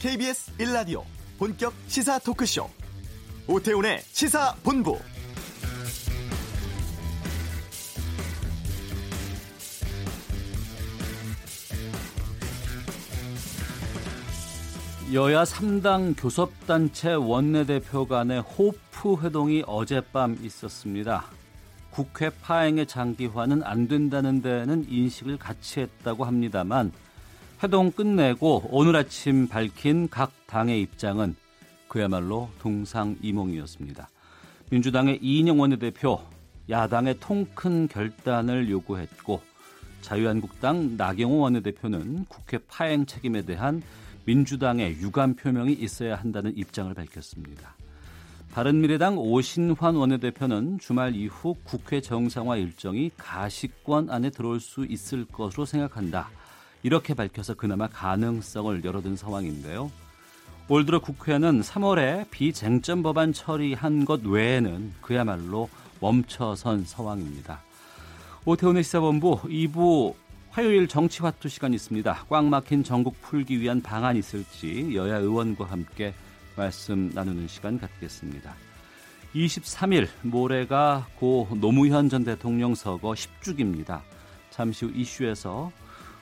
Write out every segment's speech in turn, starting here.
KBS 1라디오 본격 시사 토크쇼 오태훈의 시사본부 여야 3당 교섭단체 원내대표 간의 호프 회동이 어젯밤 있었습니다. 국회 파행의 장기화는 안 된다는 데는 인식을 같이 했다고 합니다만 회동 끝내고 오늘 아침 밝힌 각 당의 입장은 그야말로 동상이몽이었습니다. 민주당의 이인영 원내대표 야당의 통큰 결단을 요구했고 자유한국당 나경호 원내대표는 국회 파행 책임에 대한 민주당의 유감 표명이 있어야 한다는 입장을 밝혔습니다. 바른미래당 오신환 원내대표는 주말 이후 국회 정상화 일정이 가시권 안에 들어올 수 있을 것으로 생각한다. 이렇게 밝혀서 그나마 가능성을 열어둔 상황인데요. 올 들어 국회는 3월에 비쟁점 법안 처리한 것 외에는 그야말로 멈춰선 상황입니다. 오태훈의 시사본부 2부 화요일 정치화투 시간 있습니다. 꽉 막힌 전국 풀기 위한 방안 있을지 여야 의원과 함께 말씀 나누는 시간 갖겠습니다. 23일 모레가 고 노무현 전 대통령 서거 10주기입니다. 잠시 후 이슈에서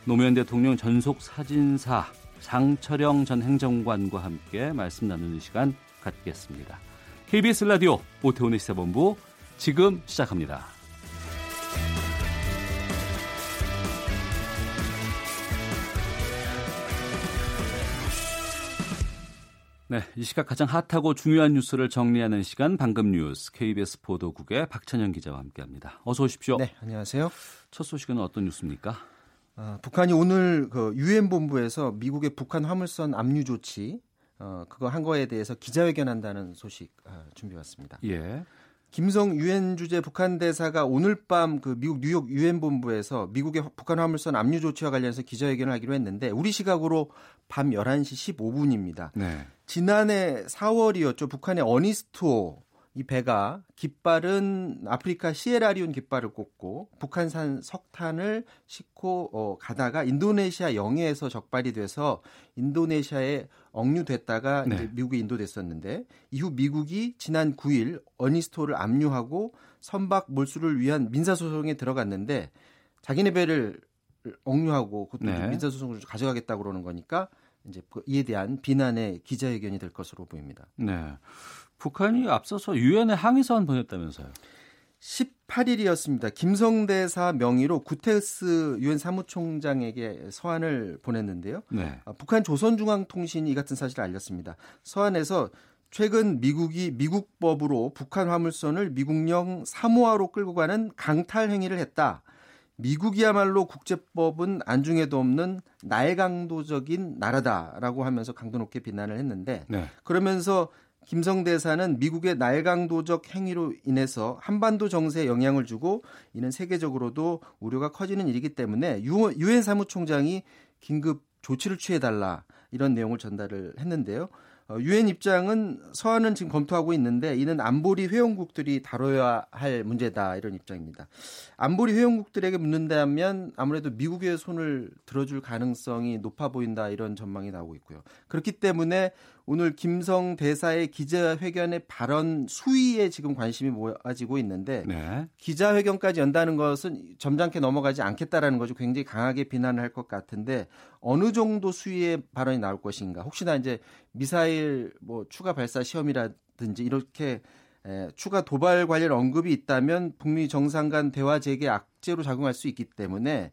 노무현 대통령 전속 사진사 장철영 전 행정관과 함께 말씀 나누는 시간 갖겠습니다. KBS 라디오 오태훈의 시사본부 지금 시작합니다. 네, 이 시각 가장 핫하고 중요한 뉴스를 정리하는 시간 방금 뉴스 KBS 보도국의 박찬영 기자와 함께합니다. 어서 오십시오. 네, 안녕하세요. 첫 소식은 어떤 뉴스입니까? 아, 북한이 오늘 그 유엔 본부에서 미국의 북한 화물선 압류 조치 어, 그거 한 거에 대해서 기자회견한다는 소식 아, 준비해왔습니다. 예. 김성 유엔 주재 북한 대사가 오늘 밤 그 미국 뉴욕 유엔 본부에서 미국의 북한 화물선 압류 조치와 관련해서 기자회견을 하기로 했는데 우리 시각으로 밤 11시 15분입니다. 네. 지난해 4월이었죠. 북한의 어니스토 이 배가 깃발은 아프리카 시에라리온 깃발을 꽂고 북한산 석탄을 싣고 어, 가다가 인도네시아 영해에서 적발이 돼서 인도네시아에 억류됐다가 네. 이제 미국에 인도됐었는데 이후 미국이 지난 9일 어니스토를 압류하고 선박 몰수를 위한 민사소송에 들어갔는데 자기네 배를 억류하고 그것도 네. 민사소송을 가져가겠다고 그러는 거니까 이제 그 이에 대한 비난의 기자회견이 될 것으로 보입니다. 네. 북한이 앞서서 유엔에 항의서한 보냈다면서요. 18일이었습니다. 김성대사 명의로 구테스 유엔 사무총장에게 서한을 보냈는데요. 네. 아, 북한 조선중앙통신이 이 같은 사실을 알렸습니다. 서한에서 최근 미국이 미국법으로 북한 화물선을 미국령 사모아로 끌고 가는 강탈 행위를 했다. 미국이야말로 국제법은 안중에도 없는 날강도적인 나라다라고 하면서 강도 높게 비난을 했는데 네. 그러면서 김성 대사는 미국의 날강도적 행위로 인해서 한반도 정세에 영향을 주고 이는 세계적으로도 우려가 커지는 일이기 때문에 유- 유엔 사무총장이 긴급 조치를 취해달라 이런 내용을 전달을 했는데요. 어, 유엔 입장은 서한은 지금 검토하고 있는데 이는 안보리 회원국들이 다뤄야 할 문제다 이런 입장입니다. 안보리 회원국들에게 묻는다면 아무래도 미국의 손을 들어줄 가능성이 높아 보인다 이런 전망이 나오고 있고요. 그렇기 때문에 오늘 김성 대사의 기자회견의 발언 수위에 지금 관심이 모아지고 있는데 네. 기자회견까지 연다는 것은 점잖게 넘어가지 않겠다라는 거죠. 굉장히 강하게 비난을 할 것 같은데 어느 정도 수위의 발언이 나올 것인가. 혹시나 이제 미사일 뭐 추가 발사 시험이라든지 이렇게 에, 추가 도발 관련 언급이 있다면 북미 정상 간 대화 재개 악재로 작용할 수 있기 때문에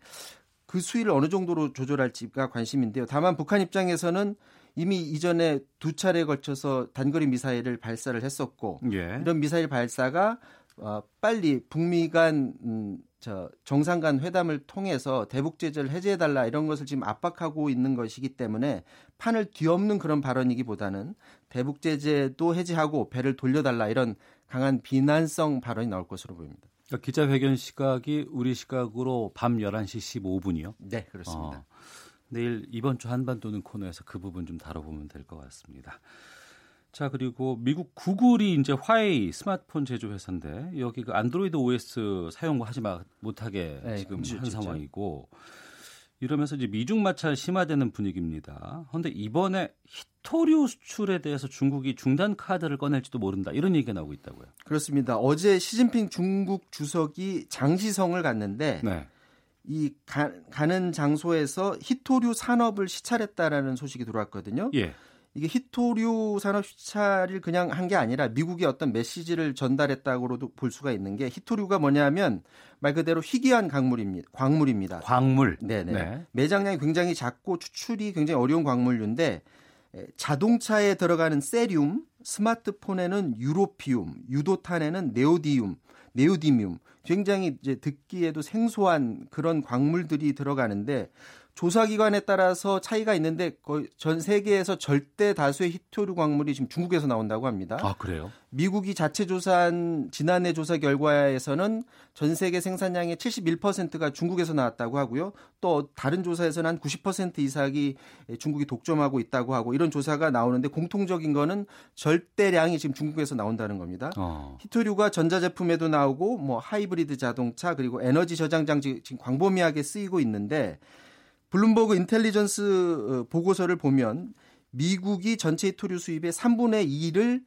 그 수위를 어느 정도로 조절할지가 관심인데요. 다만 북한 입장에서는 이미 이전에 두 차례에 걸쳐서 단거리 미사일을 발사를 했었고 예. 이런 미사일 발사가 어, 빨리 북미 간 음, 저 정상 간 회담을 통해서 대북 제재를 해제해 달라 이런 것을 지금 압박하고 있는 것이기 때문에 판을 뒤엎는 그런 발언이기보다는 대북 제재도 해제하고 배를 돌려달라 이런 강한 비난성 발언이 나올 것으로 보입니다. 그러니까 기자회견 시각이 우리 시각으로 밤 11시 15분이요. 네, 그렇습니다. 어, 내일 이번 주 한반도는 코너에서 그 부분 좀 다뤄보면 될 것 같습니다. 자 그리고 미국 구글이 이제 화웨이 스마트폰 제조 회사인데 여기 그 안드로이드 OS 사용 하지 마, 못하게 네, 지금 한 금지했죠. 상황이고 이러면서 이제 미중 마찰 심화되는 분위기입니다. 그런데 이번에 히토류 수출에 대해서 중국이 중단 카드를 꺼낼지도 모른다 이런 얘기가 나오고 있다고요. 그렇습니다. 어제 시진핑 중국 주석이 장시성을 갔는데 네. 이 가, 가는 장소에서 히토류 산업을 시찰했다라는 소식이 들어왔거든요. 예. 이게 히토류 산업 시찰을 그냥 한 게 아니라 미국의 어떤 메시지를 전달했다고도 볼 수가 있는 게 히토류가 뭐냐면 말 그대로 희귀한 광물입니다. 광물입니다. 광물. 네네. 네. 매장량이 굉장히 작고 추출이 굉장히 어려운 광물류인데 자동차에 들어가는 세륨, 스마트폰에는 유로피움, 유도탄에는 네오디움, 네오디뮴 굉장히 이제 듣기에도 생소한 그런 광물들이 들어가는데 조사기관에 따라서 차이가 있는데 거의 전 세계에서 절대 다수의 히토류 광물이 지금 중국에서 나온다고 합니다. 아 그래요? 미국이 자체 조사한 지난해 조사 결과에서는 전 세계 생산량의 71%가 중국에서 나왔다고 하고요. 또 다른 조사에서는 한 90% 이상이 중국이 독점하고 있다고 하고 이런 조사가 나오는데 공통적인 거는 절대량이 지금 중국에서 나온다는 겁니다. 어. 히토류가 전자제품에도 나오고 뭐 하이브리드 자동차 그리고 에너지 저장 장치 지금 광범위하게 쓰이고 있는데 블룸버그 인텔리전스 어, 보고서를 보면 미국이 전체 히토류 수입의 3분의 2를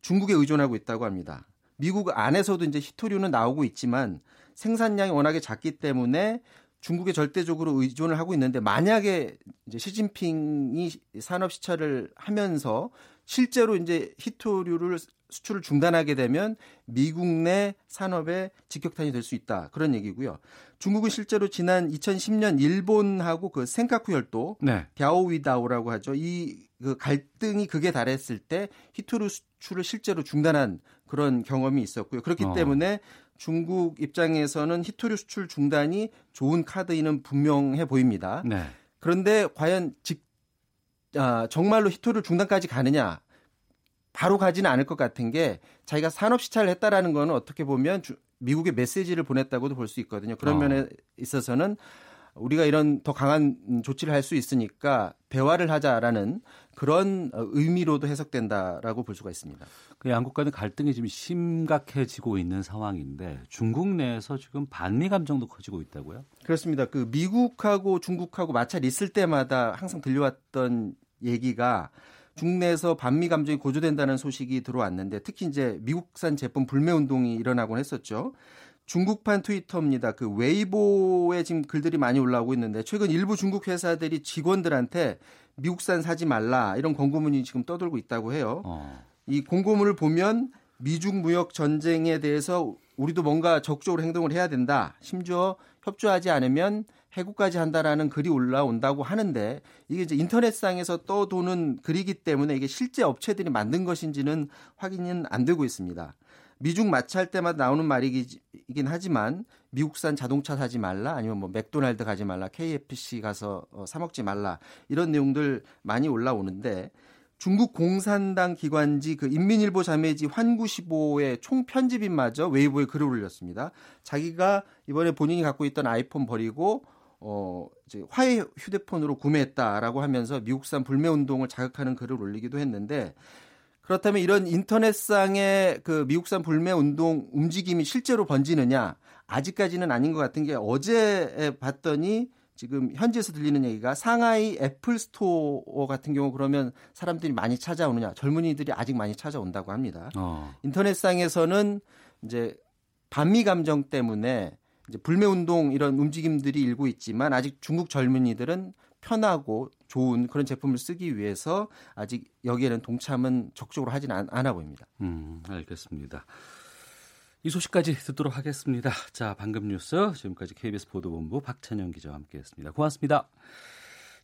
중국에 의존하고 있다고 합니다. 미국 안에서도 이제 히토류는 나오고 있지만 생산량이 워낙에 작기 때문에 중국에 절대적으로 의존을 하고 있는데 만약에 이제 시진핑이 산업 시찰을 하면서 실제로 이제 히토류를 수출을 중단하게 되면 미국 내 산업에 직격탄이 될 수 있다. 그런 얘기고요. 중국은 실제로 지난 2010년 일본하고 그 센카쿠 열도 네. 갸오위다오라고 하죠. 이 그 갈등이 극에 달했을 때 히토류 수출을 실제로 중단한 그런 경험이 있었고요. 그렇기 어. 때문에 중국 입장에서는 히토류 수출 중단이 좋은 카드이는 분명해 보입니다. 네. 그런데 과연 직 아, 정말로 히토류 중단까지 가느냐? 바로 가지는 않을 것 같은 게 자기가 산업 시찰을 했다라는 거는 어떻게 보면 주, 미국의 메시지를 보냈다고도 볼 수 있거든요. 그런 어. 면에 있어서는 우리가 이런 더 강한 조치를 할 수 있으니까 대화를 하자라는 그런 의미로도 해석된다라고 볼 수가 있습니다. 그 양국 간의 갈등이 지금 심각해지고 있는 상황인데 중국 내에서 지금 반미 감정도 커지고 있다고요? 그렇습니다. 그 미국하고 중국하고 마찰 있을 때마다 항상 들려왔던 얘기가 국내에서 반미 감정이 고조된다는 소식이 들어왔는데 특히 이제 미국산 제품 불매 운동이 일어나곤 했었죠. 중국판 트위터입니다. 그 웨이보에 지금 글들이 많이 올라오고 있는데 최근 일부 중국 회사들이 직원들한테 미국산 사지 말라 이런 권고문이 지금 떠돌고 있다고 해요. 어. 이 공고문을 보면 미중 무역 전쟁에 대해서 우리도 뭔가 적극적으로 행동을 해야 된다. 심지어 협조하지 않으면 해고까지 한다라는 글이 올라온다고 하는데 이게 이제 인터넷상에서 떠도는 글이기 때문에 이게 실제 업체들이 만든 것인지는 확인은 안 되고 있습니다. 미중 마찰 때마다 나오는 말이긴 하지만 미국산 자동차 사지 말라 아니면 뭐 맥도날드 가지 말라 KFC 가서 어, 사 먹지 말라 이런 내용들 많이 올라오는데 중국 공산당 기관지 그 인민일보 자매지 환구시보의 총편집인마저 웨이보에 글을 올렸습니다. 자기가 이번에 본인이 갖고 있던 아이폰 버리고 어, 이제 화웨이 휴대폰으로 구매했다라고 하면서 미국산 불매 운동을 자극하는 글을 올리기도 했는데 그렇다면 이런 인터넷상의 그 미국산 불매 운동 움직임이 실제로 번지느냐 아직까지는 아닌 것 같은 게 어제 봤더니 지금 현지에서 들리는 얘기가 상하이 애플 스토어 같은 경우 그러면 사람들이 많이 찾아오느냐 젊은이들이 아직 많이 찾아온다고 합니다. 어. 인터넷상에서는 이제 반미 감정 때문에 이제 불매 운동 이런 움직임들이 일고 있지만 아직 중국 젊은이들은 편하고 좋은 그런 제품을 쓰기 위해서 아직 여기에는 동참은 적극적으로 하지는 않, 않아 보입니다. 음, 알겠습니다. 이 소식까지 듣도록 하겠습니다. 자, 방금 뉴스 지금까지 KBS 보도본부 박찬영 기자와 함께했습니다. 고맙습니다.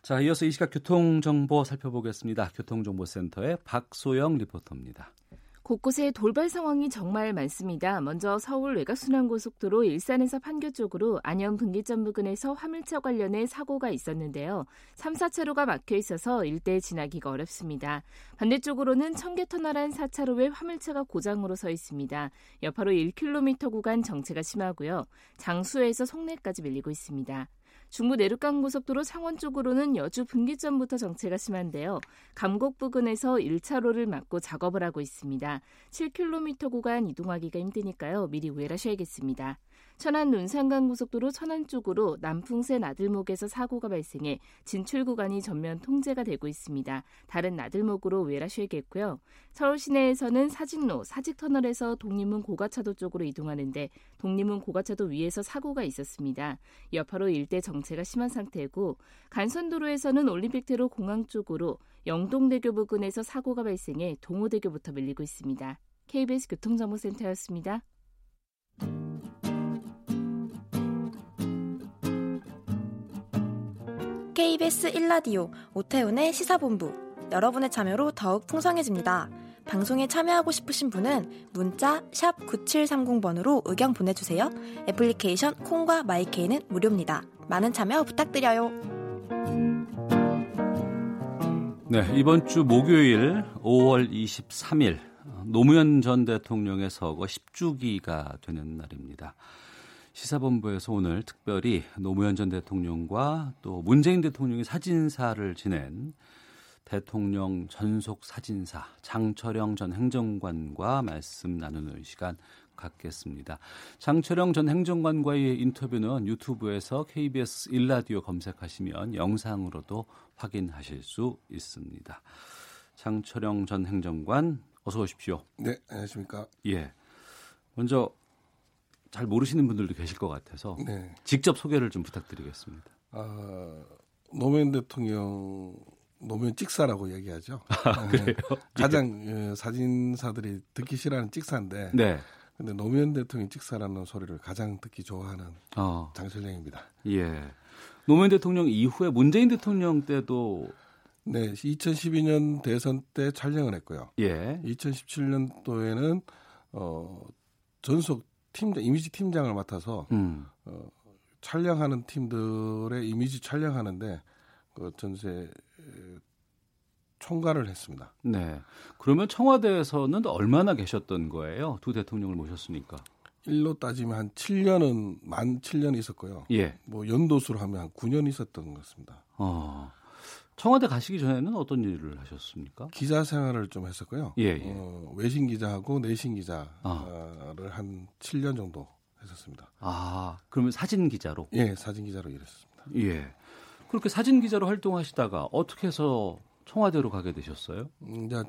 자, 이어서 이 시각 교통 정보 살펴보겠습니다. 교통정보센터의 박소영 리포터입니다. 곳곳에 돌발 상황이 정말 많습니다. 먼저 서울 외곽순환고속도로 일산에서 판교 쪽으로 안녕 분기점 부근에서 화물차 관련해 사고가 있었는데요. 3, 4차로가 막혀 있어서 일대 지나기가 어렵습니다. 반대쪽으로는 청계터널 안 4차로에 화물차가 고장으로 서 있습니다. 여파로 1km 구간 정체가 심하고요. 장수에서 송내까지 밀리고 있습니다. 중부 내륙간 고속도로 창원 쪽으로는 여주 분기점부터 정체가 심한데요. 감곡 부근에서 1차로를 막고 작업을 하고 있습니다. 7km 구간 이동하기가 힘드니까요. 미리 우회하셔야겠습니다. 천안 논산간 고속도로 천안 쪽으로 남풍새 나들목에서 사고가 발생해 진출 구간이 전면 통제가 되고 있습니다. 다른 나들목으로 외라쉬겠고요. 서울 시내에서는 사직로, 사직터널에서 독립문 고가차도 쪽으로 이동하는데 독립문 고가차도 위에서 사고가 있었습니다. 여파로 일대 정체가 심한 상태고 간선도로에서는 올림픽대로 공항 쪽으로 영동대교 부근에서 사고가 발생해 동호대교부터 밀리고 있습니다. KBS 교통정보센터였습니다. KBS 1라디오 오태훈의 시사본부 여러분의 참여로 더욱 풍성해집니다. 방송에 참여하고 싶으신 분은 문자 9730번으로 의견 보내주세요. 애플리케이션 콩과 마이케이는 무료입니다. 많은 참여 부탁드려요. 네, 이번 주 목요일 5월 23일 노무현 전 대통령의 서거 10주기가 되는 날입니다. 시사본부에서 오늘 특별히 노무현 전 대통령과 또 문재인 대통령이 사진사를 지낸 대통령 전속 사진사 장철영 전 행정관과 말씀 나누는 시간 갖겠습니다. 장철영 전 행정관과의 인터뷰는 유튜브에서 KBS 일라디오 검색하시면 영상으로도 확인하실 수 있습니다. 장철영 전 행정관 어서 오십시오. 네, 안녕하십니까. 예. 먼저 잘 모르시는 분들도 계실 것 같아서 네. 직접 소개를 좀 부탁드리겠습니다. 아, 노무현 대통령 노무현 찍사라고 얘기하죠. 아, 그래요? 가장 예, 사진사들이 듣기 싫어하는 찍사인데 네. 근데 노무현 대통령 찍사라는 소리를 가장 듣기 좋아하는 어. 장철영입니다. 예. 노무현 대통령 이후에 문재인 대통령 때도 네, 2012년 대선 때 촬영을 했고요. 예. 2017년도에는 어, 전속 팀장 이미지 팀장을 맡아서 음. 어, 촬영하는 팀들의 이미지 촬영하는데 그 전세 총괄을 했습니다. 네. 그러면 청와대에서는 얼마나 계셨던 거예요? 두 대통령을 모셨으니까. 일로 따지면 한 7년은 만 7년 있었고요. 예. 뭐 연도수로 하면 한 9년 있었던 것 같습니다. 어. 청와대 가시기 전에는 어떤 일을 하셨습니까? 기자 생활을 좀 했었고요. 예, 예. 어, 외신 기자하고 내신 기자를 아. 한 7년 정도 했었습니다. 아, 그러면 사진 기자로? 예, 사진 기자로 일했습니다. 예. 그렇게 사진 기자로 활동하시다가 어떻게 해서 청와대로 가게 되셨어요? 음, 이제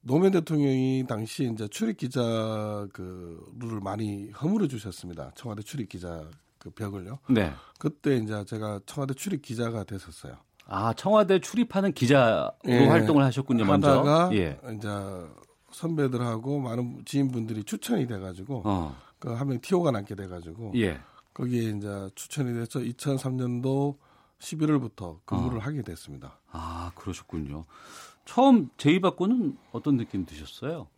노무현 대통령이 당시 이제 출입 기자 그 룰을 많이 허물어 주셨습니다. 청와대 출입 기자 그 벽을요. 네. 그때 이제 제가 청와대 출입 기자가 됐었어요. 아, 청와대 출입하는 기자로 예. 활동을 하셨군요, 먼저. 하다가 예. 이제 선배들하고 많은 지인분들이 추천이 돼가지고 어. 그한명 티오가 남게 돼가지고 예. 거기에 이제 추천이 돼서 2003년도 11월부터 근무를 어. 하게 됐습니다. 아, 그러셨군요. 처음 제의받고는 어떤 느낌 드셨어요?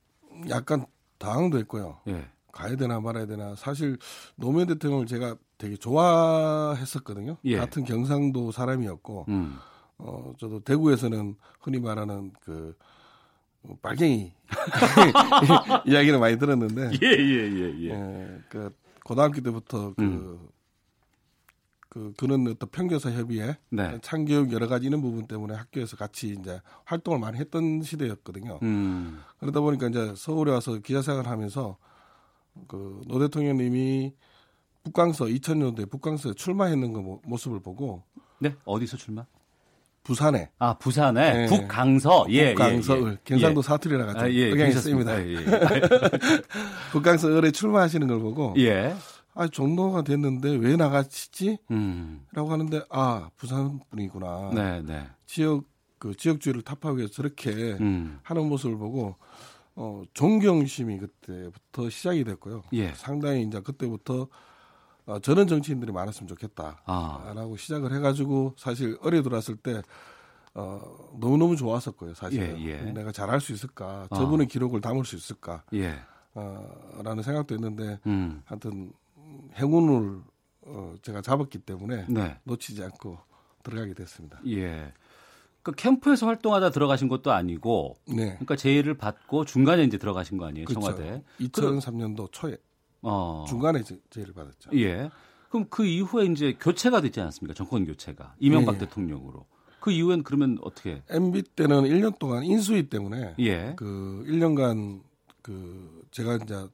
약간 당황도 했고요. 예. 가야 되나 말아야 되나 사실 노무현 대통령을 제가 되게 좋아했었거든요. 예. 같은 경상도 사람이었고 음. 어 저도 대구에서는 흔히 말하는 그 어, 빨갱이 이야기를 많이 들었는데 예, 예, 예, 예. 예, 그 고등학교 때부터 그, 음. 그 그런 어떤 평교사 협의회, 네. 창교육 여러 가지 이런 부분 때문에 학교에서 같이 이제 활동을 많이 했던 시대였거든요. 음. 그러다 보니까 이제 서울에 와서 기자 생활을 하면서 그 노 대통령님이 북강서 2000년도에 북강서에 출마했는 그 모- 모습을 보고 네, 어디서 출마? 부산에 아, 부산에 예. 북강서. 예, 북강서 예, 을 예. 경상도 예. 사투리라 가지고 아, 예. 씁니다. 예, 북강서 을에 출마하시는 걸 보고 예. 예. 아 종로가 됐는데 왜 나가시지? 음. 라고 하는데 아 부산 분이구나 네, 네. 지역 그 지역주의를 타파하기 위해서 저렇게 음. 하는 모습을 보고 어 존경심이 그때부터 시작이 됐고요. 예. 상당히 이제 그때부터 어, 저런 정치인들이 많았으면 좋겠다라고 아. 시작을 해가지고 사실 어려 들어왔을 때 어, 너무너무 좋았었고요. 사실 예, 예. 내가 잘할 수 있을까, 아. 저분의 기록을 담을 수 있을까, 예. 어, 라는 생각도 했는데 음. 하여튼 행운을 어, 제가 잡았기 때문에 네. 놓치지 않고 들어가게 됐습니다. 예. 그 캠프에서 활동하다 들어가신 것도 아니고 네. 그러니까 제의를 받고 중간에 이제 들어가신 거 아니에요, 그렇죠. 청와대. 2003년도 초에 어. 중간에 제- 제의를 받았죠. 예. 그럼 그 이후에 이제 교체가 되지 않았습니까? 정권 교체가 이명박 예. 대통령으로. 그 이후엔 그러면 어떻게? MB 때는 1년 동안 인수위 때문에 예. 그 1년간 그 제가 이제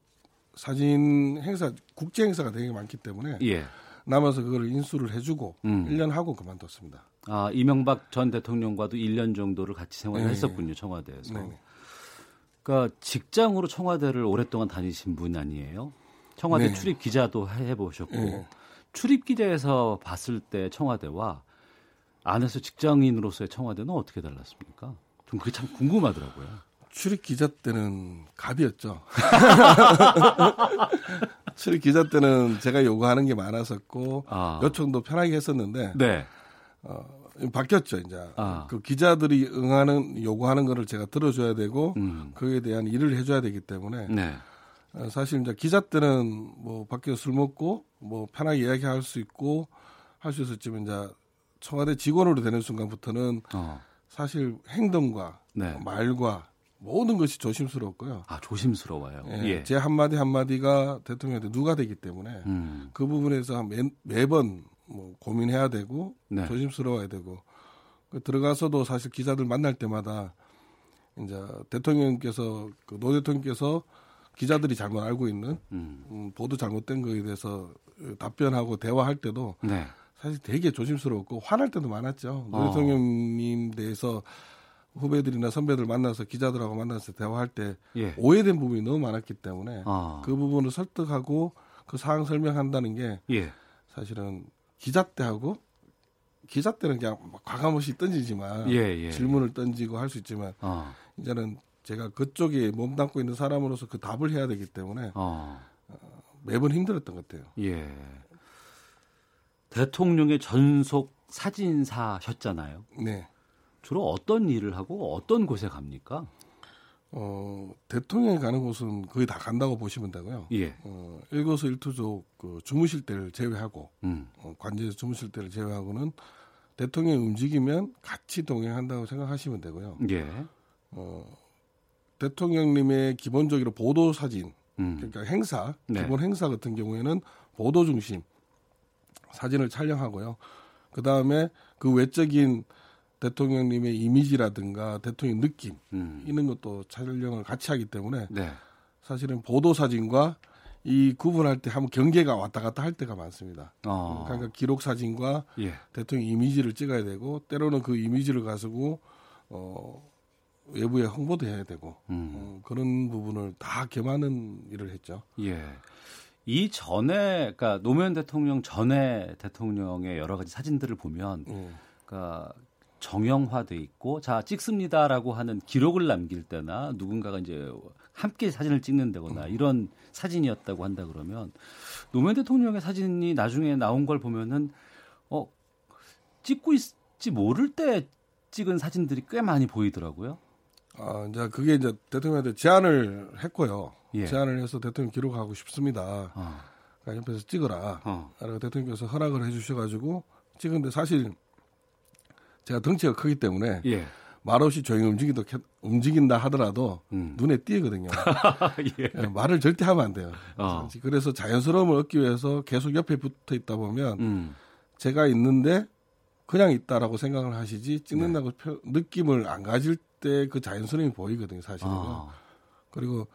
사진 행사 국제 행사가 되게 많기 때문에 예. 남아서 그걸 인수를 해주고 음. 1년 하고 그만뒀습니다. 아, 이명박 전 대통령과도 1년 정도를 같이 생활을 네. 했었군요, 청와대에서. 네. 그러니까 직장으로 청와대를 오랫동안 다니신 분 아니에요? 청와대 네. 출입 기자도 해 보셨고. 네. 출입 기자에서 봤을 때 청와대와 안에서 직장인으로서의 청와대는 어떻게 달랐습니까? 좀 그게 참 궁금하더라고요. 출입 기자 때는 갑이었죠. 출입 기자 때는 제가 요구하는 게 많았었고 아. 요청도 편하게 했었는데 네. 어, 바뀌었죠 이제 아. 그 기자들이 응하는 요구하는 거를 제가 들어줘야 되고 음. 그에 대한 일을 해줘야 되기 때문에 네. 어, 사실 이제 기자 때는 뭐 밖에서 술 먹고 뭐 편하게 이야기할 수 있고 할 수 있었지만 이제 청와대 직원으로 되는 순간부터는 어. 사실 행동과 네. 말과 모든 것이 조심스럽고요. 아, 조심스러워요. 예, 예. 제 한마디 한마디가 대통령한테 누가 되기 때문에 음. 그 부분에서 매, 매번 뭐 고민해야 되고 네. 조심스러워야 되고 그 들어가서도 사실 기자들 만날 때마다 이제 대통령께서 그노 대통령께서 기자들이 잘못 알고 있는 음. 음, 보도 잘못된 거에 대해서 답변하고 대화할 때도 네. 사실 되게 조심스러웠고 화날 때도 많았죠. 노 어. 대통령님 대해서 후배들이나 선배들 만나서 기자들하고 만나서 대화할 때 예. 오해된 부분이 너무 많았기 때문에 아. 그 부분을 설득하고 그 사항 설명한다는 게 예. 사실은 기자 때하고 기자 때는 그냥 막 과감없이 던지지만 예, 예. 질문을 던지고 할 수 있지만 어. 이제는 제가 그쪽에 몸담고 있는 사람으로서 그 답을 해야 되기 때문에 어. 매번 힘들었던 것 같아요. 예. 대통령의 전속 사진사셨잖아요. 네. 주로 어떤 일을 하고 어떤 곳에 갑니까? 어, 대통령이 가는 곳은 거의 다 간다고 보시면 되고요. 예. 어, 일거수 일투족 그 주무실 때를 제외하고 음. 어, 관제에서 주무실 때를 제외하고는 대통령이 움직이면 같이 동행한다고 생각하시면 되고요. 예. 어, 대통령님의 기본적으로 보도 사진, 음. 그러니까 행사, 네. 기본 행사 같은 경우에는 보도 중심 사진을 촬영하고요. 그 다음에 그 외적인 대통령님의 이미지라든가 대통령 느낌 음. 이런 것도 촬영을 같이 하기 때문에 네. 사실은 보도 사진과 이 구분할 때 한번 경계가 왔다 갔다 할 때가 많습니다. 어. 그러니까 기록 사진과 예. 대통령 이미지를 찍어야 되고 때로는 그 이미지를 가지고 어, 외부에 홍보도 해야 되고 음. 어, 그런 부분을 다 겸하는 일을 했죠. 예. 이 전에 그러니까 노무현 대통령 전에 대통령의 여러 가지 사진들을 보면 예. 그러니까 정형화돼 있고 자 찍습니다라고 하는 기록을 남길 때나 누군가가 이제 함께 사진을 찍는다거나 이런 사진이었다고 한다 그러면 노무현 대통령의 사진이 나중에 나온 걸 보면은 어 찍고 있지 모를 때 찍은 사진들이 꽤 많이 보이더라고요. 아, 이제 그게 이제 대통령한테 제안을 했고요. 예. 제안을 해서 대통령 기록하고 싶습니다. 어. 그러니까 옆에서 찍어라. 어. 대통령께서 허락을 해주셔가지고 찍은데 사실 제가 덩치가 크기 때문에 예. 말없이 조용히 움직이도 움직인다 하더라도 음. 눈에 띄거든요. 예. 예, 말을 절대 하면 안 돼요. 어. 그래서 자연스러움을 얻기 위해서 계속 옆에 붙어 있다 보면 음. 제가 있는데 그냥 있다라고 생각을 하시지 찍는다고 표- 느낌을 안 가질 때 그 자연스러움이 보이거든요, 사실은. 아. 그리고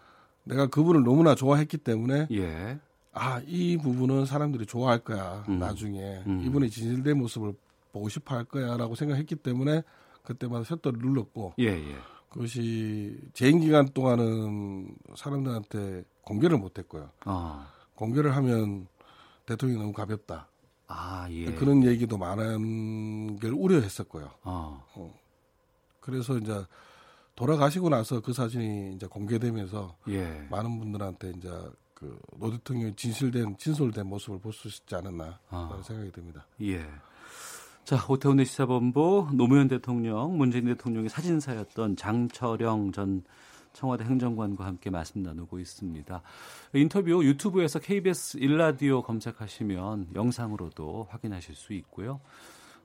내가 그분을 너무나 좋아했기 때문에 예. 아, 이 부분은 사람들이 좋아할 거야. 음. 나중에 음. 이분의 진실된 모습을 보고 싶어 할 거야라고 생각했기 때문에 그때마다 셔터를 눌렀고 예, 예. 그것이 재임 기간 동안은 사람들한테 공개를 못 했고요. 아. 공개를 하면 대통령이 너무 가볍다. 아, 예. 그런 얘기도 많은 걸 우려했었고요. 어. 그래서 이제 돌아가시고 나서 그 사진이 이제 공개되면서 예. 많은 분들한테 이제 그노 대통령의 진실된 진솔된 모습을 볼 수 있지 않았나 아. 생각이 듭니다. 예. 자, 오태훈의 시사본부 노무현 대통령, 문재인 대통령의 사진사였던 장철영 전 청와대 행정관과 함께 말씀 나누고 있습니다. 인터뷰 유튜브에서 KBS 일라디오 검색하시면 영상으로도 확인하실 수 있고요.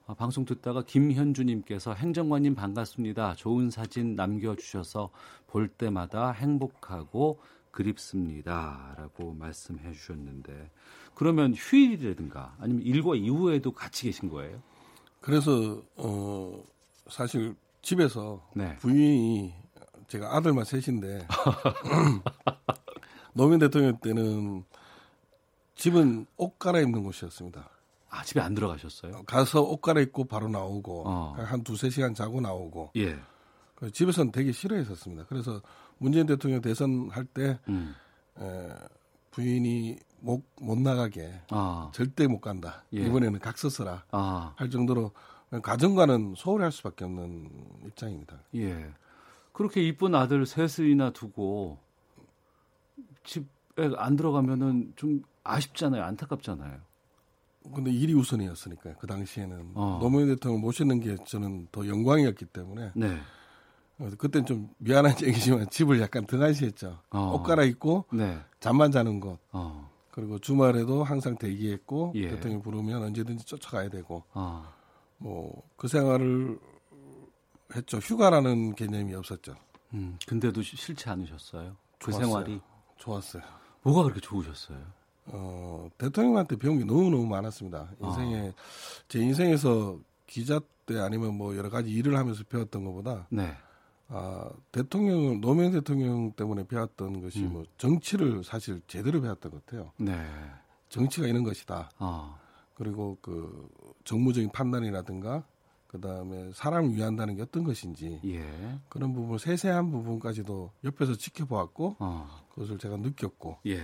어, 방송 듣다가 김현주님께서 행정관님 반갑습니다. 좋은 사진 남겨주셔서 볼 때마다 행복하고 그립습니다. 라고 말씀해 주셨는데 그러면 휴일이라든가 아니면 일과 이후에도 같이 계신 거예요? 그래서 어 사실 집에서 네. 부인이 제가 아들만 셋인데 노무현 대통령 때는 집은 옷 갈아입는 곳이었습니다. 아, 집에 안 들어가셨어요? 가서 옷 갈아입고 바로 나오고 어. 한 두세 시간 자고 나오고 예. 그 집에서는 되게 싫어했었습니다. 그래서 문재인 대통령 대선 할 때 음. 부인이 못, 못 나가게 아. 절대 못 간다. 예. 이번에는 각서 써라 아. 할 정도로 가정과는 소홀할 수밖에 없는 입장입니다. 예. 그렇게 이쁜 아들 셋이나 두고 집에 안 들어가면은 좀 아쉽잖아요. 안타깝잖아요. 근데 일이 우선이었으니까요. 그 당시에는 어. 노무현 대통령 모시는 게 저는 더 영광이었기 때문에 네. 어, 그때는 좀 미안한 얘기지만 집을 약간 등한시했죠. 어. 옷 갈아입고 네. 잠만 자는 곳 어. 그리고 주말에도 항상 대기했고 예. 대통령 부르면 언제든지 쫓아가야 되고 아. 뭐그 생활을 했죠. 휴가라는 개념이 없었죠. 음. 근데도 시- 싫지 않으셨어요? 그 좋았어요. 생활이 좋았어요. 뭐가 그렇게 좋으셨어요? 어, 대통령한테 배운 게 너무너무 많았습니다. 인생에, 아. 제 인생에서 기자 때 아니면 뭐 여러 가지 일을 하면서 배웠던 것보다, 네. 아, 대통령을, 노무현 대통령 때문에 배웠던 것이 음. 뭐 정치를 사실 제대로 배웠던 것 같아요. 네. 정치가 이런 것이다. 아. 그리고 그 정무적인 판단이라든가, 그 다음에 사람을 위한다는 게 어떤 것인지, 예. 그런 부분, 세세한 부분까지도 옆에서 지켜보았고, 어. 그것을 제가 느꼈고, 예.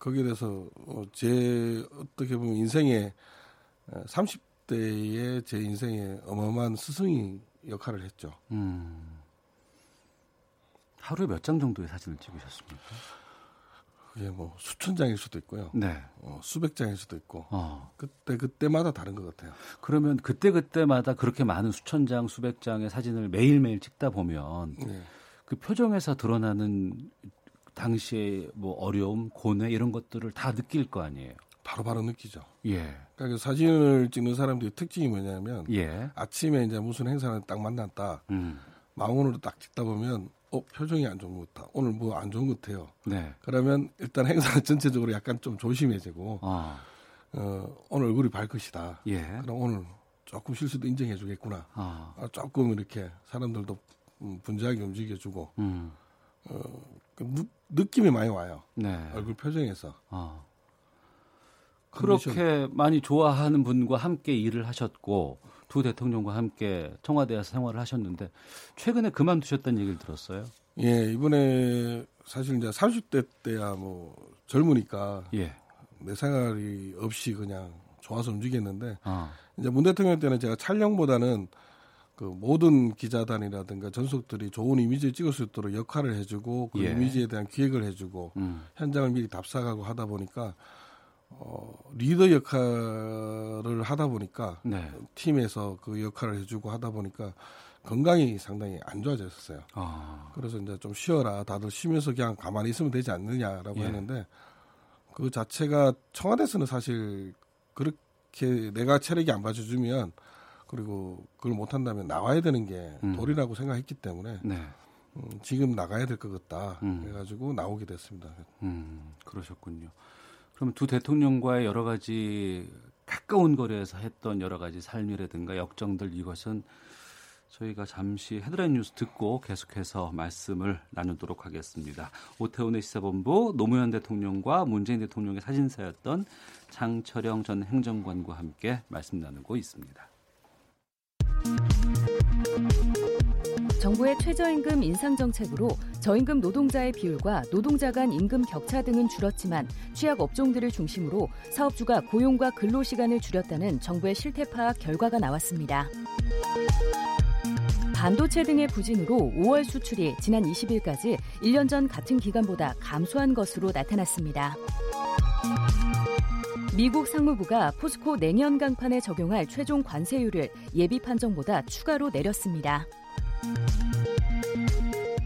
거기에 대해서 어, 제 어떻게 보면 인생의 30대의 제 인생의 어마어마한 스승이 역할을 했죠. 음. 하루에 몇 장 정도의 사진을 찍으셨습니까? 그게 뭐 수천 장일 수도 있고요. 네. 어, 수백 장일 수도 있고 어. 그때 그때마다 다른 것 같아요. 그러면 그때 그때마다 그렇게 많은 수천 장, 수백 장의 사진을 매일 매일 찍다 보면 네. 그 표정에서 드러나는 당시의 뭐 어려움, 고뇌 이런 것들을 다 느낄 거 아니에요. 바로바로 느끼죠. 예. 그러니까 그 사진을 찍는 사람들의 특징이 뭐냐면 예. 아침에 이제 무슨 행사를 딱 만났다. 음. 망원으로 딱 찍다 보면 어 표정이 안 좋은 것 같다. 오늘 뭐 안 좋은 것 같아요. 네. 그러면 일단 행사 전체적으로 약간 좀 조심해지고 아. 어, 오늘 얼굴이 밝 것이다. 예. 그럼 오늘 조금 실수도 인정해 주겠구나. 아. 아, 조금 이렇게 사람들도 음, 분주하게 움직여주고 음. 그 느, 느낌이 많이 와요. 네. 얼굴 표정에서. 아. 컨디션. 그렇게 많이 좋아하는 분과 함께 일을 하셨고 두 대통령과 함께 청와대에서 생활을 하셨는데 최근에 그만두셨다는 얘기를 들었어요. 예, 이번에 사실 이제 30대 때야 뭐 젊으니까 예. 내 생활이 없이 그냥 좋아서 움직였는데 아. 이제 문 대통령 때는 제가 촬영보다는 그 모든 기자단이라든가 전속들이 좋은 이미지를 찍을 수 있도록 역할을 해주고 그 예. 이미지에 대한 기획을 해주고 음. 현장을 미리 답사가고 하다 보니까 어, 리더 역할을 하다 보니까 네. 팀에서 그 역할을 해주고 하다 보니까 건강이 상당히 안 좋아졌어요. 아. 그래서 이제 좀 쉬어라. 다들 쉬면서 그냥 가만히 있으면 되지 않느냐라고 예. 했는데 그 자체가 청와대에서는 사실 그렇게 내가 체력이 안 받쳐주면 그리고 그걸 못한다면 나와야 되는 게 음. 도리라고 생각했기 때문에 네. 음, 지금 나가야 될 것 같다 음. 해가지고 나오게 됐습니다. 음, 그러셨군요. 그럼 두 대통령과의 여러 가지 가까운 거리에서 했던 여러 가지 삶이라든가 역정들 이것은 저희가 잠시 헤드라인 뉴스 듣고 계속해서 말씀을 나누도록 하겠습니다. 오태훈의 시사본부 노무현 대통령과 문재인 대통령의 사진사였던 장철영 전 행정관과 함께 말씀 나누고 있습니다. 정부의 최저임금 인상 정책으로 저임금 노동자의 비율과 노동자 간 임금 격차 등은 줄었지만 취약 업종들을 중심으로 사업주가 고용과 근로 시간을 줄였다는 정부의 실태 파악 결과가 나왔습니다. 반도체 등의 부진으로 5월 수출이 지난 20일까지 1년 전 같은 기간보다 감소한 것으로 나타났습니다. 미국 상무부가 포스코 냉연 강판에 적용할 최종 관세율을 예비 판정보다 추가로 내렸습니다.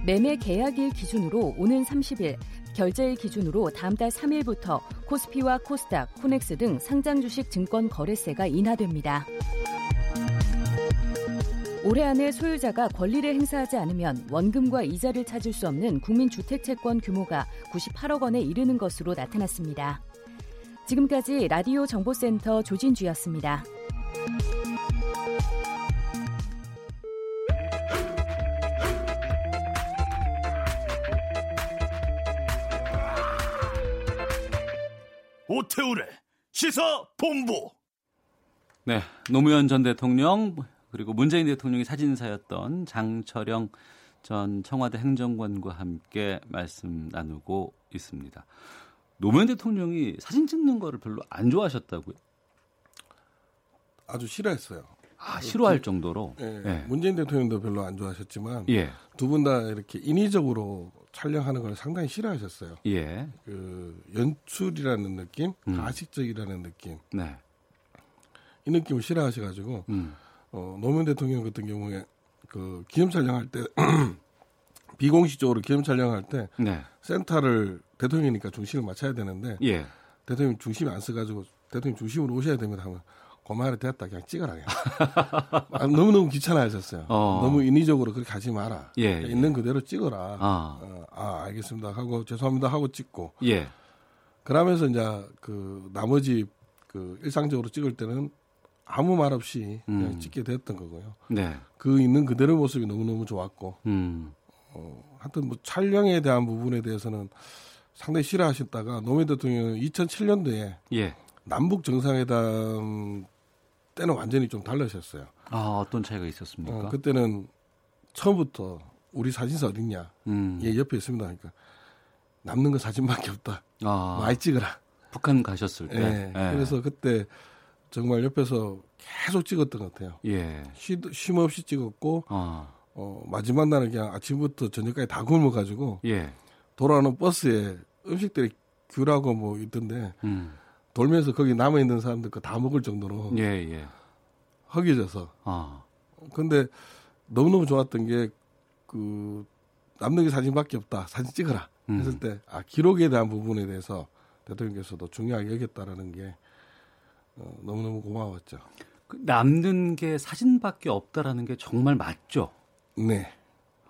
매매 계약일 기준으로 오는 30일, 결제일 기준으로 다음 달 3일부터 코스피와 코스닥, 코넥스 등 상장 주식 증권 거래세가 인하됩니다. 올해 안에 소유자가 권리를 행사하지 않으면 원금과 이자를 찾을 수 없는 국민주택채권 규모가 98억 원에 이르는 것으로 나타났습니다. 지금까지 라디오 정보센터 조진주였습니다. 오태우래 시사 본부. 네, 노무현 전 대통령 그리고 문재인 대통령이 사진사였던 장철영 전 청와대 행정관과 함께 말씀 나누고 있습니다. 노무현 대통령이 사진 찍는 거를 별로 안 좋아하셨다고요? 아주 싫어했어요. 아, 싫어할 정도로. 예, 예. 문재인 대통령도 별로 안 좋아하셨지만 예. 두분 다 이렇게 인위적으로 촬영하는 걸 상당히 싫어하셨어요. 예. 그 연출이라는 느낌, 음. 가식적이라는 느낌, 네. 이 느낌을 싫어하셔가지고 음. 어, 노무현 대통령 같은 경우에 그 기념 촬영할 때 비공식적으로 기념 촬영할 때 네. 센터를 대통령이니까 중심을 맞춰야 되는데 예. 대통령 중심이 안 써가지고 대통령 중심으로 오셔야 됩니다 하면 고마를 됐다 그냥 찍어라 그냥 아, 너무너무 귀찮아하셨어요 어. 너무 인위적으로 그렇게 하지 마라 예, 예. 있는 그대로 찍어라 아. 어, 아 알겠습니다 하고 죄송합니다 하고 찍고 예. 그러면서 이제 그 나머지 그 일상적으로 찍을 때는 아무 말 없이 그냥 음. 찍게 됐던 거고요 네. 그 있는 그대로 모습이 너무너무 좋았고 음. 어, 하여튼 뭐 촬영에 대한 부분에 대해서는 상당히 싫어하셨다가 노무현 대통령은 2007년도에 예. 남북 정상회담 때는 완전히 좀 달라졌어요. 아, 어떤 차이가 있었습니까? 어, 그때는 처음부터 우리 사진사 어딨냐? 음. 얘 옆에 있습니다. 그러니까 남는 거 사진밖에 없다. 아, 많이 찍어라. 북한 가셨을 때. 예. 그래서 그때 정말 옆에서 계속 찍었던 것 같아요. 예. 쉬, 쉼 없이 찍었고 아, 어, 마지막 날은 그냥 아침부터 저녁까지 다 굶어가지고 예. 돌아오는 버스에 음식들이 귤하고 뭐 있던데 음. 돌면서 거기 남아 있는 사람들 거 다 먹을 정도로 예, 예. 허기져서. 아. 근데 너무너무 좋았던 게 그 남는 게 사진밖에 없다. 사진 찍어라. 음. 했을 때 아, 기록에 대한 부분에 대해서 대통령께서도 중요하게 여겼다라는 게 어, 너무너무 고마웠죠. 그 남는 게 사진밖에 없다라는 게 정말 맞죠? 네.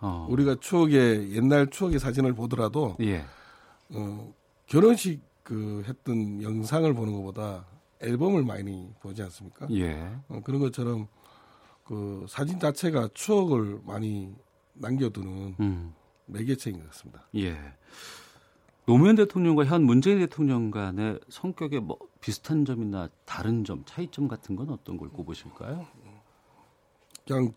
어. 우리가 추억의 옛날 추억의 사진을 보더라도 예. 어, 결혼식 그 했던 영상을 보는 것보다 앨범을 많이 보지 않습니까? 예. 어, 그런 것처럼 그 사진 자체가 추억을 많이 남겨두는 음. 매개체인 것 같습니다. 예. 노무현 대통령과 현 문재인 대통령 간의 성격에 뭐 비슷한 점이나 다른 점, 차이점 같은 건 어떤 걸 꼽으실까요? 그냥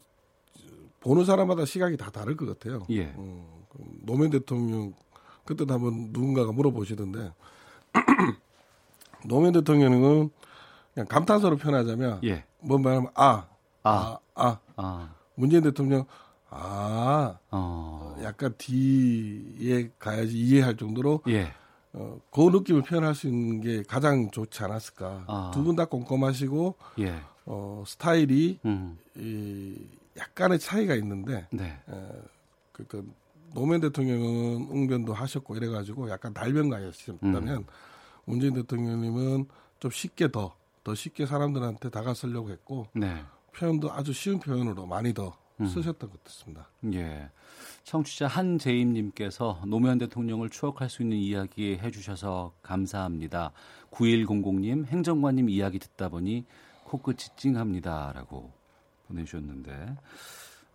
보는 사람마다 시각이 다 다를 것 같아요. 예. 어, 그 노무현 대통령 그때도 한번 누군가가 물어보시던데 노무현 대통령은 그냥 감탄사로 표현하자면 예. 뭔 말하면 아, 아. 아, 아. 아. 문재인 대통령 아, 어. 약간 뒤에 가야지 이해할 정도로 예. 어, 그 느낌을 표현할 수 있는 게 가장 좋지 않았을까. 아. 두분 다 꼼꼼하시고 예. 어, 스타일이 음. 이 약간의 차이가 있는데 네. 에, 그러니까 노무현 대통령은 웅변도 하셨고 이래가지고 약간 달변가였다면 음. 문재인 대통령님은 좀 쉽게 더 더 쉽게 사람들한테 다가서려고 했고 네. 표현도 아주 쉬운 표현으로 많이 더 음. 쓰셨던 것 같습니다. 예. 청취자 한재임님께서 노무현 대통령을 추억할 수 있는 이야기 해주셔서 감사합니다. 9100님 행정관님 이야기 듣다 보니 코끝이 찡합니다라고 보내주셨는데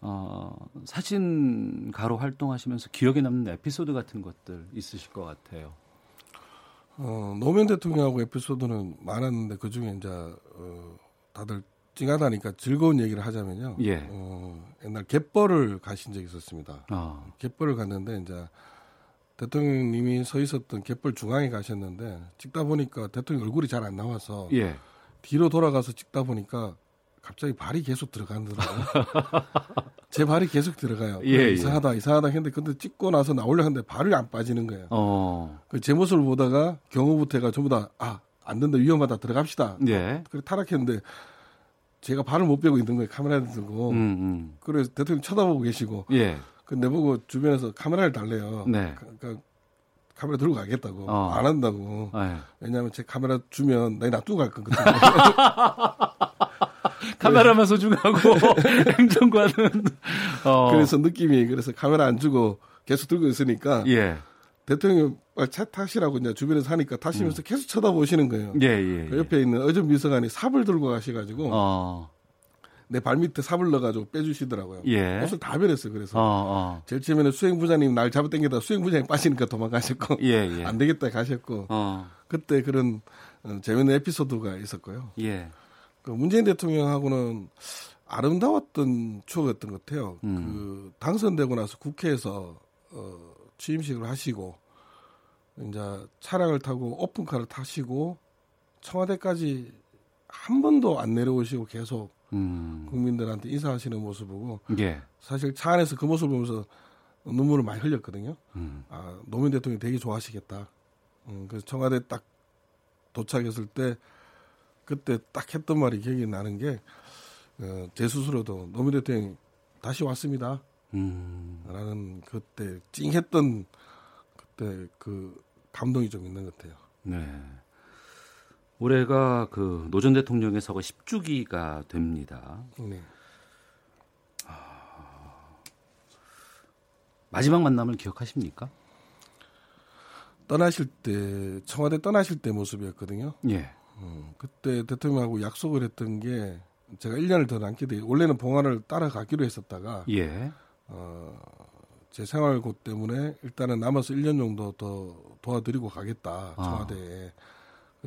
어, 사진가로 활동하시면서 기억에 남는 에피소드 같은 것들 있으실 것 같아요. 어, 노무현 대통령하고 에피소드는 많았는데 그 중에 이제 어, 다들 찡하다니까 즐거운 얘기를 하자면요. 예. 어, 옛날 갯벌을 가신 적이 있었습니다. 어, 갯벌을 갔는데 이제 대통령님이 서 있었던 갯벌 중앙에 가셨는데 찍다 보니까 대통령 얼굴이 잘 안 나와서 예. 뒤로 돌아가서 찍다 보니까 갑자기 발이 계속 들어가더라고요. 제 발이 계속 들어가요. 예, 예. 이상하다, 이상하다 했는데 근데 찍고 나서 나오려 하는데 발이 안 빠지는 거예요. 어, 그제 모습을 보다가 경호부태가 전부 다 아, 안 된다, 위험하다, 들어갑시다. 예. 그래 타락했는데 제가 발을 못 빼고 있는 거예요. 카메라를 들고. 음, 음. 그래서 대통령 쳐다보고 계시고 예. 그 내보고 주변에서 카메라를 달래요. 네. 그러니까 카메라 들고 가겠다고 어. 안 한다고. 예. 왜냐하면 제 카메라 주면 나 놔두고 갈 거거든요. 카메라만 소중하고 행정관은 어, 그래서 느낌이 그래서 카메라 안 주고 계속 들고 있으니까 예. 대통령 차 타시라고 이제 주변에서 하니까 타시면서 계속 쳐다보시는 거예요. 예, 예. 그 예. 옆에 있는 어전 비서관이 삽을 들고 가셔가지고 어. 내 발밑에 삽을 넣어가지고 빼주시더라고요. 예. 옷을 다 변했어요. 그래서 어, 어. 제일 처음에는 수행부장님 날 잡아당기다 수행부장이 빠지니까 도망가셨고 예, 예. 안 되겠다 가셨고 어. 그때 그런 어, 재밌는 에피소드가 있었고요. 예. 그 문재인 대통령하고는 아름다웠던 추억이었던 것 같아요. 음. 그 당선되고 나서 국회에서 어, 취임식을 하시고 이제 차량을 타고 오픈카를 타시고 청와대까지 한 번도 안 내려오시고 계속 음. 국민들한테 인사하시는 모습 보고 예. 사실 차 안에서 그 모습을 보면서 눈물을 많이 흘렸거든요. 음. 아, 노무현 대통령이 되게 좋아하시겠다. 음, 그래서 청와대 딱 도착했을 때 그때 딱 했던 말이 기억이 나는 게, 어, 제 스스로도 노무현 대통령이 다시 왔습니다. 음. 라는 그때 찡했던 그때 그 감동이 좀 있는 것 같아요. 네. 올해가 그 노전 대통령의 서거 10주기가 됩니다. 네. 마지막 만남을 기억하십니까? 떠나실 때, 청와대 떠나실 때 모습이었거든요. 예. 음, 그때 대통령하고 약속을 했던 게 제가 1년을 더 남게 돼. 원래는 봉화를 따라가기로 했었다가 예. 어, 제 생활고 때문에 일단은 남아서 1년 정도 더 도와드리고 가겠다 아. 청와대에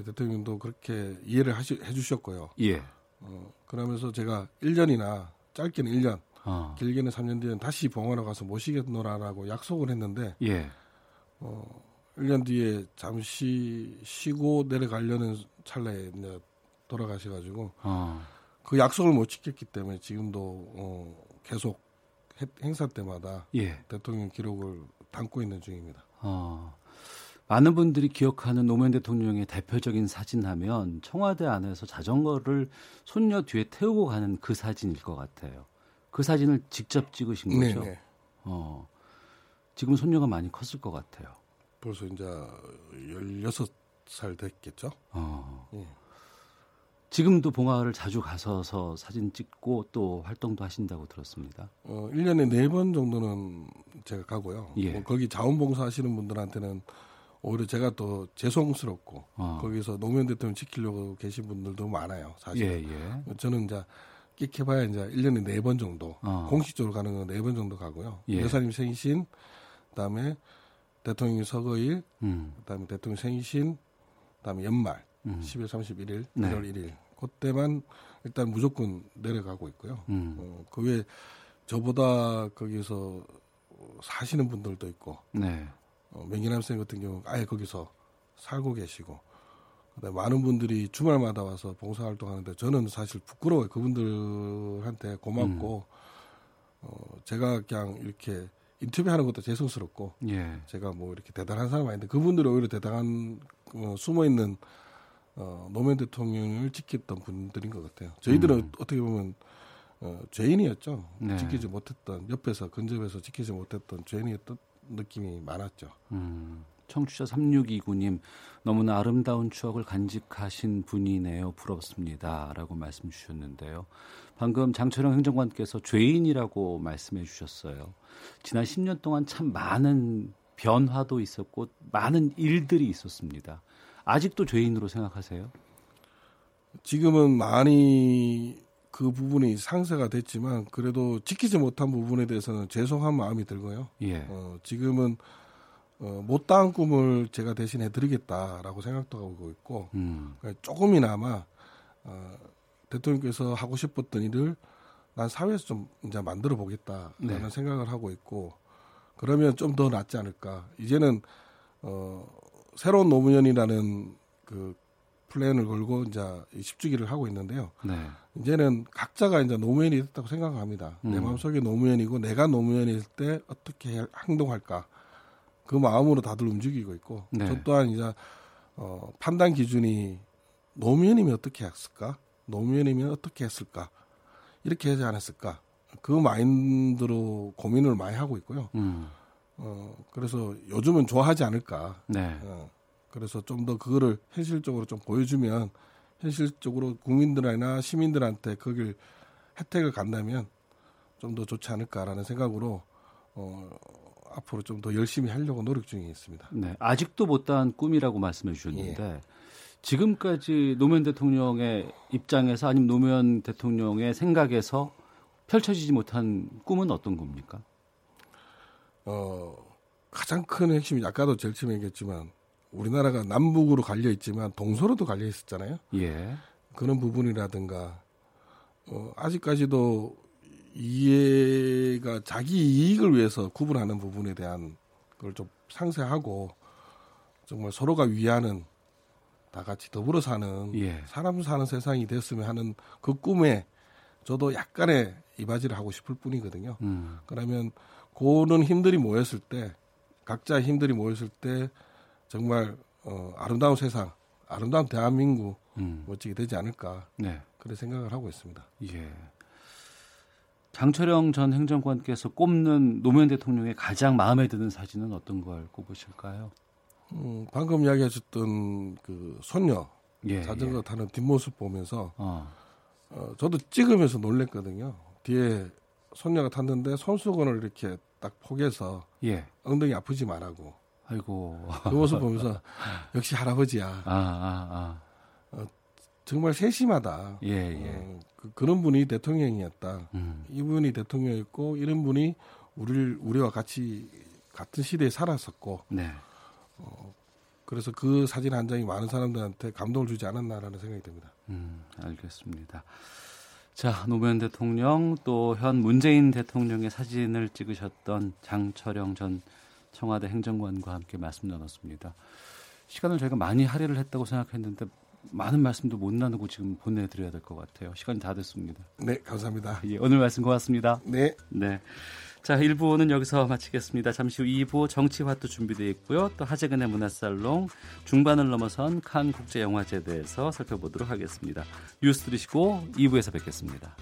대통령도 그렇게 이해를 하시, 해주셨고요. 예. 어, 그러면서 제가 1년이나 짧게는 1년, 아. 길게는 3년 뒤에 다시 봉화로 가서 모시겠노라라고 약속을 했는데 예. 어, 1년 뒤에 잠시 쉬고 내려가려는 찰나에 이제 돌아가셔가지고 어. 그 약속을 못 지켰기 때문에 지금도 어, 계속 해- 행사 때마다 예. 대통령 기록을 담고 있는 중입니다. 어. 많은 분들이 기억하는 노무현 대통령의 대표적인 사진 하면 청와대 안에서 자전거를 손녀 뒤에 태우고 가는 그 사진일 것 같아요. 그 사진을 직접 찍으신 거죠? 네네. 어. 지금 손녀가 많이 컸을 것 같아요. 벌써 이제 16살 됐겠죠? 어. 예. 지금도 봉화를 자주 가서서 사진 찍고 또 활동도 하신다고 들었습니다. 어, 1년에 4번 정도는 제가 가고요. 예. 뭐 거기 자원봉사 하시는 분들한테는 오히려 제가 더 죄송스럽고 어. 거기서 노무현 대통령 지키려고 계신 분들도 많아요. 사실. 예, 예. 저는 이제 끽해봐야 이제 1년에 4번 정도 어. 공식적으로 가는 건 4번 정도 가고요. 예. 여사님 생신, 그다음에 대통령 서거일, 음. 그다음에 대통령 생신, 그다음에 연말 음. 10월 31일, 네. 1월 1일 그때만 일단 무조건 내려가고 있고요. 음. 어, 그 외에 저보다 거기서 사시는 분들도 있고 네. 어, 명기남 쌤 같은 경우 아예 거기서 살고 계시고 그다음에 많은 분들이 주말마다 와서 봉사활동하는데 저는 사실 부끄러워요 그분들한테 고맙고 어, 제가 그냥 이렇게 인터뷰하는 것도 죄송스럽고 예. 제가 뭐 이렇게 대단한 사람 아닌데 그분들이 오히려 대단한 어, 숨어 있는 어, 노무현 대통령을 지켰던 분들인 것 같아요. 저희들은 음. 어떻게 보면 어, 죄인이었죠. 네. 지키지 못했던 옆에서 근접해서 지키지 못했던 죄인이었던 느낌이 많았죠. 음, 청취자 3629님 너무나 아름다운 추억을 간직하신 분이네요. 부럽습니다. 라고 말씀 주셨는데요. 방금 장철영 행정관께서 죄인이라고 말씀해 주셨어요. 지난 10년 동안 참 많은 변화도 있었고 많은 일들이 있었습니다. 아직도 죄인으로 생각하세요? 지금은 많이 그 부분이 상세가 됐지만 그래도 지키지 못한 부분에 대해서는 죄송한 마음이 들고요. 예. 어, 지금은 어, 못다한 꿈을 제가 대신 해 드리겠다라고 생각도 하고 있고 음, 조금이나마 어, 대통령께서 하고 싶었던 일을 난 사회에서 좀 이제 만들어 보겠다라는 네. 생각을 하고 있고 그러면 좀 더 낫지 않을까. 이제는 어, 새로운 노무현이라는 그 플랜을 걸고 이제 이 10주기를 하고 있는데요. 네. 이제는 각자가 이제 노무현이 됐다고 생각합니다. 내 음. 마음속에 노무현이고 내가 노무현일 때 어떻게 해- 행동할까 그 마음으로 다들 움직이고 있고 네. 저 또한 이제 어, 판단 기준이 노무현이면 어떻게 했을까 노무현이면 어떻게 했을까 이렇게 하지 않았을까 그 마인드로 고민을 많이 하고 있고요. 음, 어, 그래서 요즘은 좋아하지 않을까. 네. 어, 그래서 좀 더 그거를 현실적으로 좀 보여주면 현실적으로 국민들이나 시민들한테 거길 혜택을 간다면 좀 더 좋지 않을까라는 생각으로 어, 앞으로 좀 더 열심히 하려고 노력 중에 있습니다. 네, 아직도 못다한 꿈이라고 말씀해 주셨는데 지금까지 노무현 대통령의 입장에서 아니면 노무현 대통령의 생각에서 펼쳐지지 못한 꿈은 어떤 겁니까? 어, 가장 큰 핵심이 아까도 제일 처음에 얘기했지만 우리나라가 남북으로 갈려 있지만 동서로도 갈려 있었잖아요. 예. 그런 부분이라든가 어, 아직까지도 이해가 자기 이익을 위해서 구분하는 부분에 대한 걸 좀 상세하고 정말 서로가 위하는 다 같이 더불어 사는 예. 사람 사는 세상이 됐으면 하는 그 꿈에 저도 약간의 이바지를 하고 싶을 뿐이거든요. 음. 그러면 고는 힘들이 모였을 때 각자 힘들이 모였을 때 정말 어, 아름다운 세상, 아름다운 대한민국 음. 멋지게 되지 않을까 네. 그런 생각을 하고 있습니다. 예. 장철영 전 행정관께서 꼽는 노무현 대통령의 가장 마음에 드는 사진은 어떤 걸 꼽으실까요? 음, 방금 이야기하셨던 그 손녀 예. 자전거 예. 타는 뒷모습 보면서 어. 어, 저도 찍으면서 놀랬거든요. 뒤에 손녀가 탔는데 손수건을 이렇게 딱 포개서 예. 엉덩이 아프지 말라고 아이고. 그 모습 보면서 역시 할아버지야. 아, 아, 아. 정말 세심하다. 예, 예. 어, 그, 런 분이 대통령이었다. 음. 이분이 대통령이었고 이런 분이 우리를 우리와 같이 같은 시대에 살았었고 네. 그래서 그 사진 한 장이 많은 사람들한테 감동을 주지 않았나라는 생각이 듭니다. 음, 알겠습니다. 자, 노무현 대통령 또 현 문재인 대통령의 사진을 찍으셨던 장철영 전 청와대 행정관과 함께 말씀 나눴습니다. 시간을 저희가 많이 할애를 했다고 생각했는데 많은 말씀도 못 나누고 지금 보내드려야 될 것 같아요. 시간이 다 됐습니다. 네, 감사합니다. 예, 오늘 말씀 고맙습니다. 네. 네. 자, 1부는 여기서 마치겠습니다. 잠시 후 2부 정치화도 준비되어 있고요. 또 하재근의 문화살롱 중반을 넘어선 칸 국제영화제에 대해서 살펴보도록 하겠습니다. 뉴스 들으시고 2부에서 뵙겠습니다.